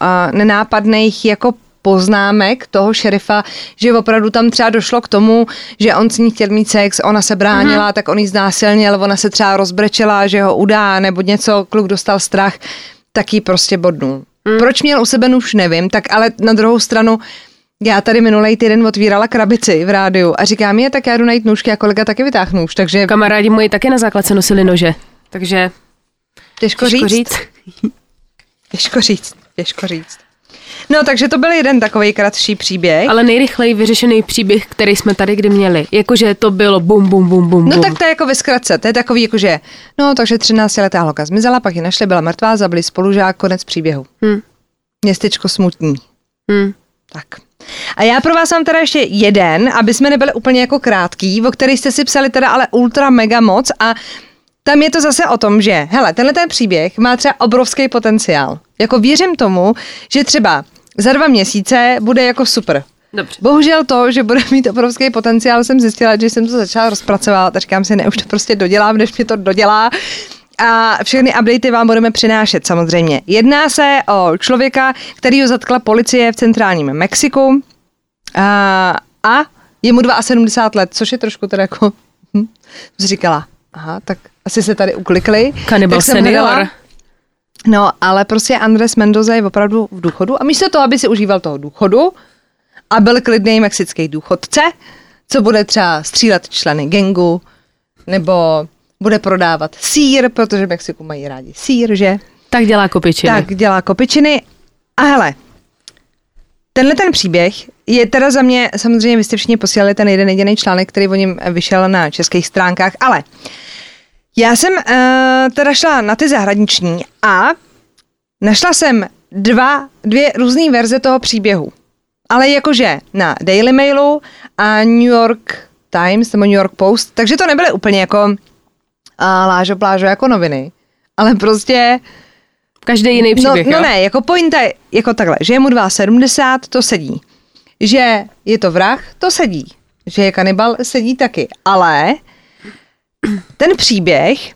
uh, nenápadných jako poznámek toho šerifa, že opravdu tam třeba došlo k tomu, že on s ní chtěl mít sex, ona se bránila, mm tak on ji znásilnil, ona se třeba rozbrečela, že ho udá, nebo něco, kluk dostal strach, tak ji prostě bodnul. Mm. Proč měl u sebe nůž, nevím, tak ale na druhou stranu já tady minulý týden otvírala krabici v rádiu a říkám je, tak já jdu najít nůžky a kolega taky vytáhl nůž, takže... Kamarádi moji taky na základce nosili nože, takže... Těžko, těžko říct. říct. těžko říct, těžko říct. No, takže to byl jeden takový kratší příběh. Ale nejrychleji vyřešený příběh, který jsme tady kdy měli. Jakože to bylo bum, bum, bum, bum. No tak to je jako ve zkratce. To je takový, jakože, no, takže 13 letá holka zmizela, pak ji našli, byla mrtvá, zabili spolužák, konec příběhu. Hmm. Městečko smutní. Hmm. Tak. A já pro vás mám teda ještě jeden, aby jsme nebyli úplně jako krátký, o který jste si psali teda ale ultra mega moc a tam je to zase o tom, že hele, tenhle ten příběh má třeba obrovský potenciál. Jako věřím tomu, že třeba za dva měsíce bude jako super. Dobře. Bohužel to, že bude mít obrovský potenciál, jsem zjistila, že jsem to začala rozpracovat a říkám si, ne, už to prostě dodělám, než mě to dodělá. A všechny updaty vám budeme přinášet samozřejmě. Jedná se o člověka, který ho zatkla policie v centrálním Mexiku a, a je mu 72 let, což je trošku teda jako, hm, říkala, aha, tak asi se tady uklikli. Kanibal senior. hledala- No, ale prostě Andres Mendoza je opravdu v důchodu a místo toho, aby si užíval toho důchodu a byl klidný mexický důchodce, co bude třeba střílet členy gengu, nebo bude prodávat sír, protože v Mexiku mají rádi sír, že? Tak dělá kopičiny. Tak dělá kopičiny. A hele, tenhle ten příběh je teda za mě, samozřejmě vy jste všichni posílali ten jeden jediný článek, který o něm vyšel na českých stránkách, ale já jsem uh, teda šla na ty zahraniční a našla jsem dva, dvě různé verze toho příběhu. Ale jakože na Daily Mailu a New York Times nebo New York Post, takže to nebyly úplně jako uh, lážo plážo jako noviny, ale prostě Každý jiný příběh, no, jo? no ne, jako pointa je jako takhle, že je mu 2,70, to sedí. Že je to vrah, to sedí. Že je kanibal, sedí taky. Ale ten příběh,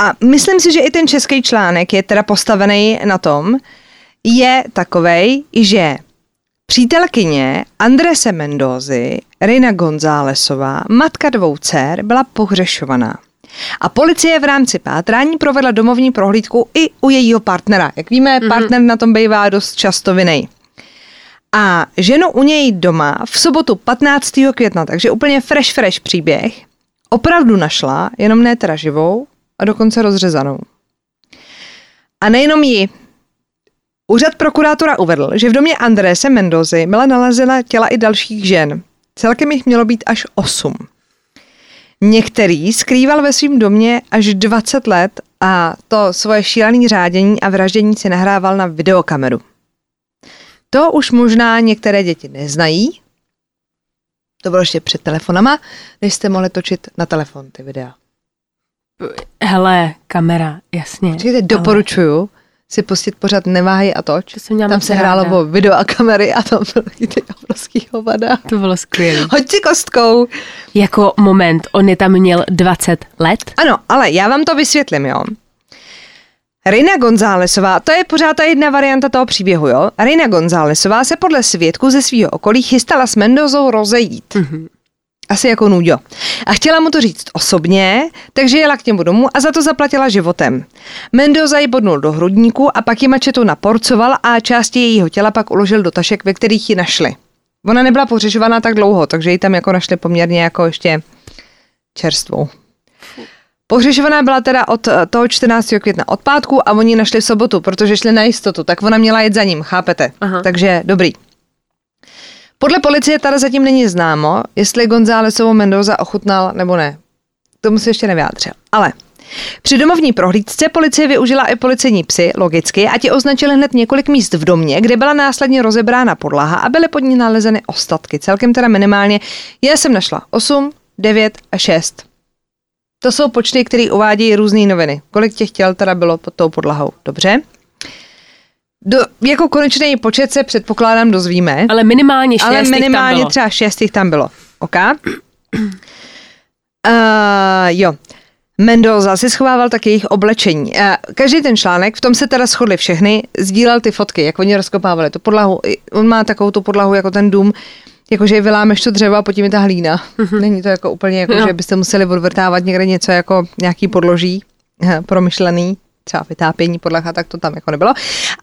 a myslím si, že i ten český článek je teda postavený na tom, je takovej, že přítelkyně Andrese Mendozy, Reina Gonzálesová, matka dvou dcer, byla pohřešovaná. A policie v rámci pátrání provedla domovní prohlídku i u jejího partnera. Jak víme, mm-hmm. partner na tom bývá dost často vinej. A ženu u něj doma v sobotu 15. května, takže úplně fresh, fresh příběh, opravdu našla, jenom ne teda živou a dokonce rozřezanou. A nejenom ji. Úřad prokurátora uvedl, že v domě Andrése Mendozy byla nalezena těla i dalších žen. Celkem jich mělo být až osm. Některý skrýval ve svém domě až 20 let a to svoje šílené řádění a vraždění si nahrával na videokameru. To už možná některé děti neznají. To bylo ještě před telefonama, než jste mohli točit na telefon ty videa. Hele, kamera, jasně. Počkejte, doporučuju si pustit pořád Neváhej a toč. To jsem měla Tam se hrálo o video a kamery a tam byly ty obrovský hovada. To bylo skvělé. Hoď si kostkou. Jako moment, on je tam měl 20 let? Ano, ale já vám to vysvětlím, jo. Reina Gonzálesová, to je pořád ta jedna varianta toho příběhu, jo. Reina Gonzálesová se podle svědků ze svého okolí chystala s Mendozou rozejít. Mm-hmm. Asi jako Nuďo. A chtěla mu to říct osobně, takže jela k němu domů a za to zaplatila životem. Mendoza ji bodnul do hrudníku a pak ji mačetou naporcoval a části jejího těla pak uložil do tašek, ve kterých ji našli. Ona nebyla pohřešovaná tak dlouho, takže ji tam jako našli poměrně jako ještě čerstvou. Pohřešovaná byla teda od eh, toho 14. května od pátku a oni našli v sobotu, protože šli na jistotu, tak ona měla jet za ním, chápete? Aha. Takže dobrý. Podle policie tady zatím není známo, jestli Gonzálesovou Mendoza ochutnal nebo ne. Tomu se ještě nevyjádřil. Ale při domovní prohlídce policie využila i policejní psy, logicky, a ti označili hned několik míst v domě, kde byla následně rozebrána podlaha a byly pod ní nalezeny ostatky. Celkem teda minimálně, já jsem našla 8, 9 a 6. To jsou počty, které uvádějí různé noviny. Kolik těch těl teda bylo pod tou podlahou? Dobře. Do, jako konečný počet se předpokládám dozvíme. Ale minimálně šest Ale jich tam minimálně bylo. třeba šest jich tam bylo. OK? Uh, jo. Mendoza si schovával taky jejich oblečení. Uh, každý ten článek, v tom se teda shodli všechny, sdílel ty fotky, jak oni rozkopávali tu podlahu. On má takovou tu podlahu jako ten dům, jakože vylámeš to dřevo a pod tím je ta hlína. Není to jako úplně jako, Jo. že byste museli odvrtávat někde něco jako nějaký podloží eh, promyšlený třeba vytápění podlaha, tak to tam jako nebylo.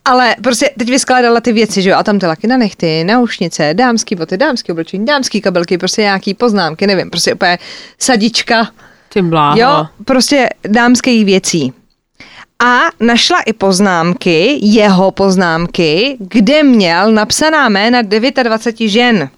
Ale prostě teď vyskládala ty věci, že jo, a tam ty laky na nechty, naušnice, dámský boty, dámský oblečení, dámský kabelky, prostě nějaký poznámky, nevím, prostě úplně sadička, Ty bláho. jo, prostě dámských věcí. A našla i poznámky, jeho poznámky, kde měl napsaná jména 29 žen.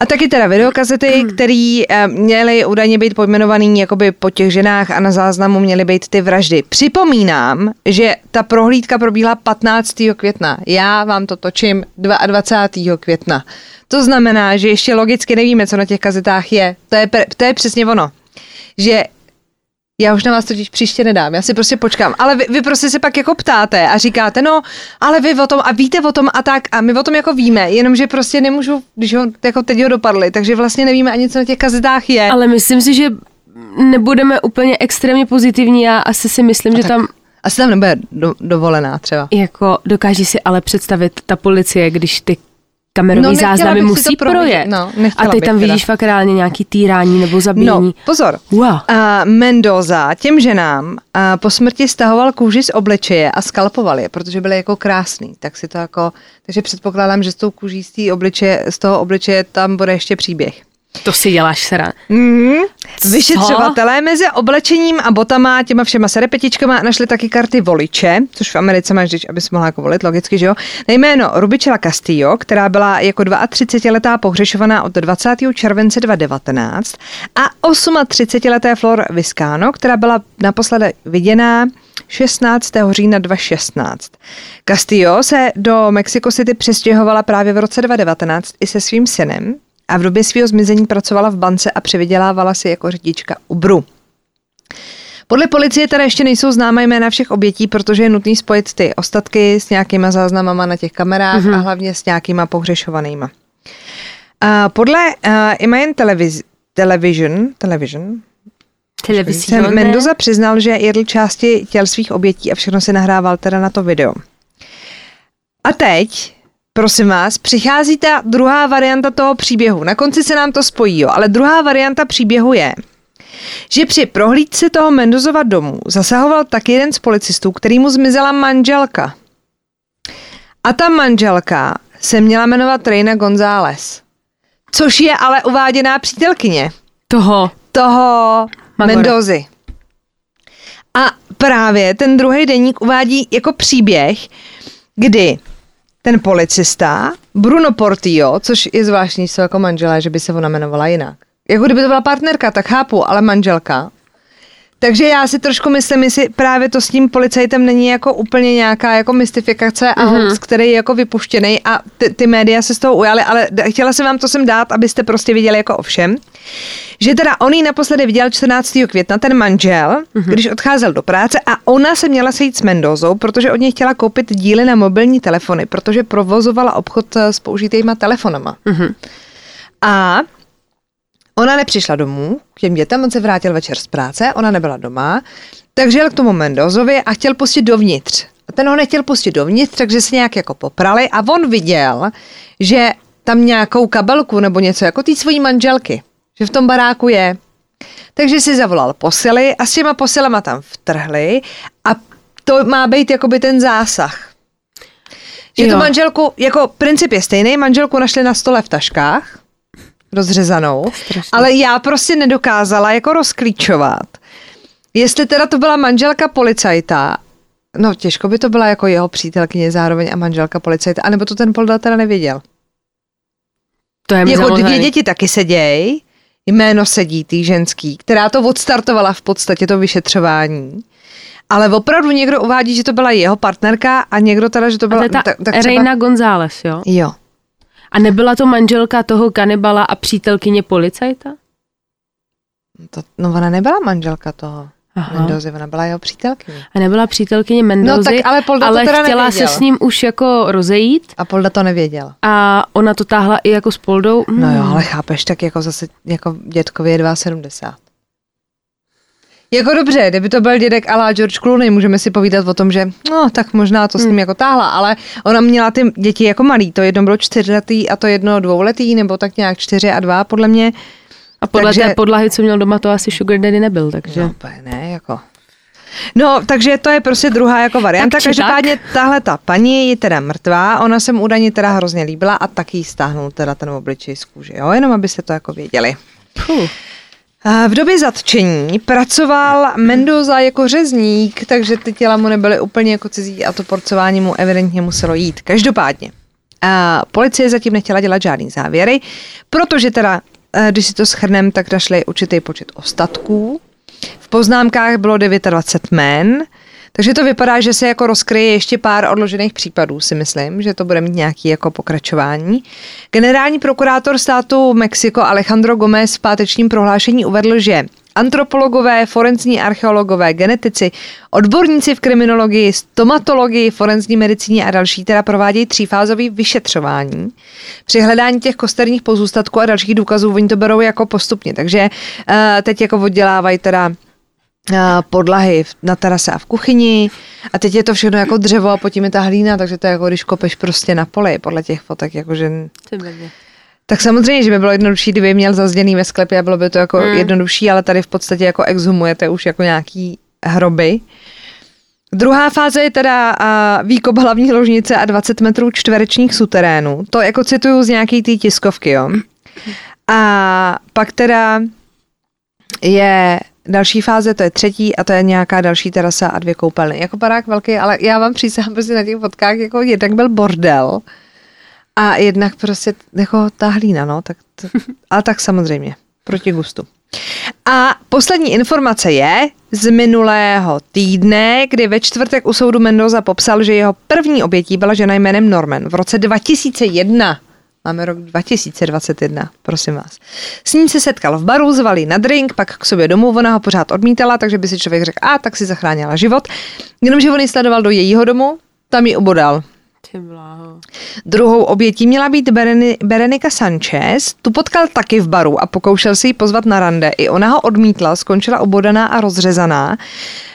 A taky teda videokazety, které eh, měly údajně být pojmenovaný jakoby po těch ženách a na záznamu měly být ty vraždy. Připomínám, že ta prohlídka probíhala 15. května. Já vám to točím 22. května. To znamená, že ještě logicky nevíme, co na těch kazetách je. To je, to je přesně ono. Že já už na vás totiž příště nedám, já si prostě počkám. Ale vy, vy prostě se pak jako ptáte a říkáte, no, ale vy o tom a víte o tom a tak a my o tom jako víme, jenomže prostě nemůžu, když ho jako teď ho dopadli, takže vlastně nevíme ani, co na těch kazetách je. Ale myslím si, že nebudeme úplně extrémně pozitivní. Já asi si myslím, že tak. tam Asi tam nebude do, dovolená třeba. jako dokáží si ale představit ta policie, když ty kamerové No, záznamy musí to projet. No, a bych tam teda. vidíš fakt reálně nějaký týrání nebo zabíjení. No, pozor. Wow. A Mendoza těm ženám a po smrti stahoval kůži z obličeje a skalpoval je, protože byly jako krásný. Tak si to jako, takže předpokládám, že s tou kůží z, obličeje, z toho obličeje tam bude ještě příběh. To si děláš sra. Mm. Vyšetřovatelé mezi oblečením a botama, těma všema serepetičkama našli taky karty voliče, což v Americe máš, když abys mohla jako volit, logicky, že jo? Na jméno Rubičela Castillo, která byla jako 32-letá pohřešovaná od 20. července 2019 a 38-leté Flor Viscano, která byla naposledy viděná 16. října 2016. Castillo se do Mexico City přestěhovala právě v roce 2019 i se svým synem a v době svého zmizení pracovala v bance a přivydělávala si jako řidička Uberu. Podle policie teda ještě nejsou známé jména všech obětí, protože je nutný spojit ty ostatky s nějakýma záznamama na těch kamerách mm-hmm. a hlavně s nějakýma pohřešovanýma. A podle uh, Imagen Televis- Television, Television Televizní. se Mendoza přiznal, že jedl části těl svých obětí a všechno si nahrával teda na to video. A teď, prosím vás, přichází ta druhá varianta toho příběhu. Na konci se nám to spojí, jo, ale druhá varianta příběhu je, že při prohlídce toho Mendozova domu zasahoval taky jeden z policistů, který mu zmizela manželka. A ta manželka se měla jmenovat Reina González, což je ale uváděná přítelkyně Toho. toho Magora. Mendozy. A právě ten druhý deník uvádí jako příběh, kdy ten policista Bruno Portillo, což je zvláštní, jsou jako manželé, že by se ona jmenovala jinak. Jako kdyby to byla partnerka, tak chápu, ale manželka. Takže já si trošku myslím, jestli právě to s tím policajtem není jako úplně nějaká jako mystifikace a mm-hmm. hoax, který je jako vypuštěný a ty, ty média se z toho ujaly, ale chtěla jsem vám to sem dát, abyste prostě viděli jako ovšem. Že teda on ji naposledy viděl 14. května, ten manžel, mm-hmm. když odcházel do práce a ona se měla sejít s Mendozou, protože od něj chtěla koupit díly na mobilní telefony, protože provozovala obchod eh, s použitýma telefonama. Mm-hmm. A Ona nepřišla domů k těm dětem, on se vrátil večer z práce, ona nebyla doma, takže jel k tomu Mendozovi a chtěl pustit dovnitř. A ten ho nechtěl pustit dovnitř, takže se nějak jako poprali a on viděl, že tam nějakou kabelku nebo něco jako té svojí manželky, že v tom baráku je. Takže si zavolal posily a s těma posilama tam vtrhli a to má být jakoby ten zásah. Že Jo. tu manželku, jako princip je stejný, manželku našli na stole v taškách, rozřezanou, Strašný. ale já prostě nedokázala jako rozklíčovat, jestli teda to byla manželka policajta, no těžko by to byla jako jeho přítelkyně zároveň a manželka policajta, anebo to ten Polda teda nevěděl. To je Jako dvě děti taky seděj, jméno sedí tý ženský, která to odstartovala v podstatě to vyšetřování. Ale opravdu někdo uvádí, že to byla jeho partnerka a někdo teda, že to A byla... to je ta tak, tak třeba- Reina González, jo? Jo. A nebyla to manželka toho kanibala a přítelkyně policajta? To, no ona nebyla manželka toho Aha. Mendozy, ona byla jeho přítelkyně. A nebyla přítelkyně Mendozy, No tak ale Polda to ale teda chtěla nevěděl. se s ním už jako rozejít A Polda to nevěděl. a ona to táhla i jako s Poldou. No jo, Hmm. ale chápeš, tak jako zase, jako dětkovi je 2,70. Jako dobře, kdyby to byl dědek Alá George Clooney, můžeme si povídat o tom, že no tak možná to s ním jako táhla, ale ona měla ty děti jako malý, to jedno bylo čtyřletý a to jedno dvouletý, nebo tak nějak čtyři a dva podle mě. A podle takže- té podlahy, co měl doma, to asi Sugar Daddy nebyl, takže... No, ne, jako. No, takže to je prostě druhá jako varianta. Tak Každopádně tahle ta paní je teda mrtvá, ona se mu údajně teda hrozně líbila a taky jí stáhnul teda ten obličej z kůže, jo, jenom abyste to jako věděli. Puh. V době zatčení pracoval Mendoza jako řezník, takže ty těla mu nebyly úplně jako cizí a to porcování mu evidentně muselo jít. Každopádně. A policie zatím nechtěla dělat žádný závěry, protože teda, eh, když si to schrnem, tak našli určitý počet ostatků. V poznámkách bylo 29 men, takže to vypadá, že se jako rozkryje ještě pár odložených případů, si myslím, že to bude mít nějaký jako pokračování. Generální prokurátor státu Mexiko Alejandro Gomez v pátečním prohlášení uvedl, že antropologové, forenzní archeologové, genetici, odborníci v kriminologii, stomatologii, forenzní medicíně a další teda provádějí třífázový vyšetřování. Při hledání těch kosterních pozůstatků a dalších důkazů oni to berou jako postupně, takže uh, teď jako oddělávají teda podlahy na terase a v kuchyni a teď je to všechno jako dřevo a potom je ta hlína, takže to je jako když kopeš prostě na poli podle těch fotek, jakože... Tak samozřejmě, že by bylo jednodušší, kdyby měl zazděný ve sklepě a bylo by to jako mm. jednodušší, ale tady v podstatě jako exhumujete už jako nějaký hroby. Druhá fáze je teda výkop hlavní ložnice a 20 metrů čtverečních suterénů. To jako cituju z nějaký té tiskovky, jo. A pak teda je Další fáze, to je třetí a to je nějaká další terasa a dvě koupelny. Jako barák velký, ale já vám přísahám prostě na těch fotkách, jako jednak byl bordel a jednak prostě jako ta hlína, no, tak to, ale tak samozřejmě, proti gustu. A poslední informace je z minulého týdne, kdy ve čtvrtek u soudu Mendoza popsal, že jeho první obětí byla žena jménem Norman v roce 2001. Máme rok 2021, prosím vás. S ním se setkal v baru, zvali na drink, pak k sobě domů, ona ho pořád odmítala, takže by si člověk řekl, a tak si zachránila život. Jenomže on ji sledoval do jejího domu, tam ji obodal. Druhou obětí měla být Bereni, Berenika Sanchez, tu potkal taky v baru a pokoušel si ji pozvat na rande. I ona ho odmítla, skončila obodaná a rozřezaná.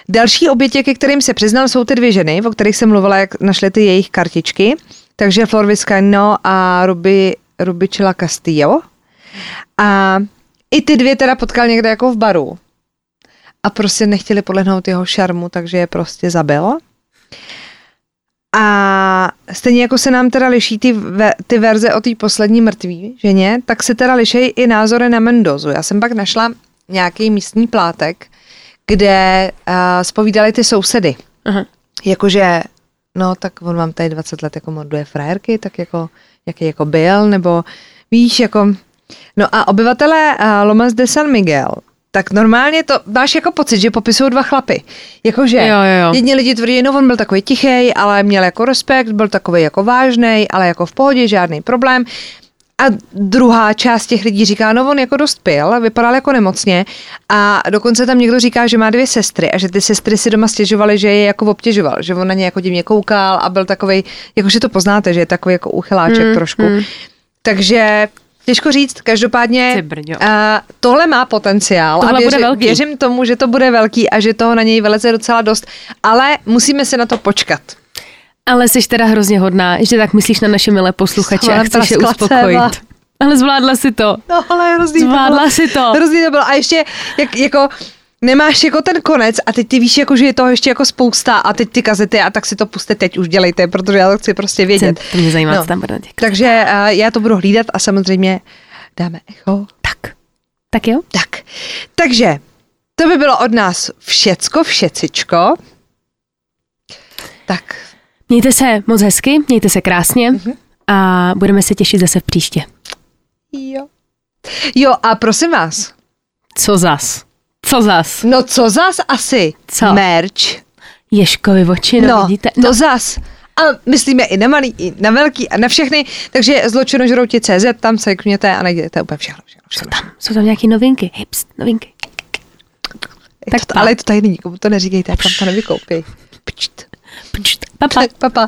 Další obětě, ke kterým se přiznal, jsou ty dvě ženy, o kterých jsem mluvila, jak našly ty jejich kartičky. Takže Flor Vizcaino a Ruby, Rubičela Castillo. A i ty dvě teda potkal někde jako v baru. A prostě nechtěli podlehnout jeho šarmu, takže je prostě zabil. A stejně jako se nám teda liší ty, ve, ty verze o té poslední mrtvý ženě, tak se teda liší i názory na Mendozu. Já jsem pak našla nějaký místní plátek, kde uh, spovídali ty sousedy. Aha. Jakože no tak on vám tady 20 let jako morduje frajerky, tak jako, jaký jako byl, nebo víš, jako, no a obyvatelé uh, Lomas de San Miguel, tak normálně to máš jako pocit, že popisují dva chlapy. Jakože jo, jo, jo. jedni lidi tvrdí, no on byl takový tichý, ale měl jako respekt, byl takový jako vážný, ale jako v pohodě, žádný problém. A druhá část těch lidí říká, no on jako dost pil, vypadal jako nemocně a dokonce tam někdo říká, že má dvě sestry a že ty sestry si doma stěžovaly, že je jako obtěžoval, že on na ně jako divně koukal a byl takový, jakože to poznáte, že je takový jako uchyláček hmm, trošku. Hmm. Takže Těžko říct, každopádně uh, tohle má potenciál tohle a věři, bude velký. věřím tomu, že to bude velký a že toho na něj vyleze docela dost, ale musíme se na to počkat. Ale jsi teda hrozně hodná, že tak myslíš na naše milé posluchače a chceš je uspokojit. Ale zvládla si to. No, ale hrozný Zvládla to bylo, si to. Hrozný to bylo. A ještě, jak, jako, nemáš jako ten konec a teď ty víš, jako, že je toho ještě jako spousta a teď ty kazety a tak si to puste teď už dělejte, protože já to chci prostě vědět. To mě zajímá, no. co tam bude Takže uh, já to budu hlídat a samozřejmě dáme echo. Tak. Tak jo? Tak. Takže to by bylo od nás všecko, všecičko. Tak Mějte se moc hezky, mějte se krásně mm-hmm. a budeme se těšit zase v příště. Jo. Jo a prosím vás. Co zas? Co zas? No co zas asi? Co? Merch. Ješkovi oči, no, no vidíte? No. to zas. A myslíme i na malý, i na velký a na všechny, takže CZ, tam se kměte a najdete úplně všechno. všechno, všechno. Jsou, tam, jsou tam nějaké novinky, hips, novinky. Tak to, ale je to tady nikomu to neříkejte, tam to nevykoupí. Pčt. Папа. Папа.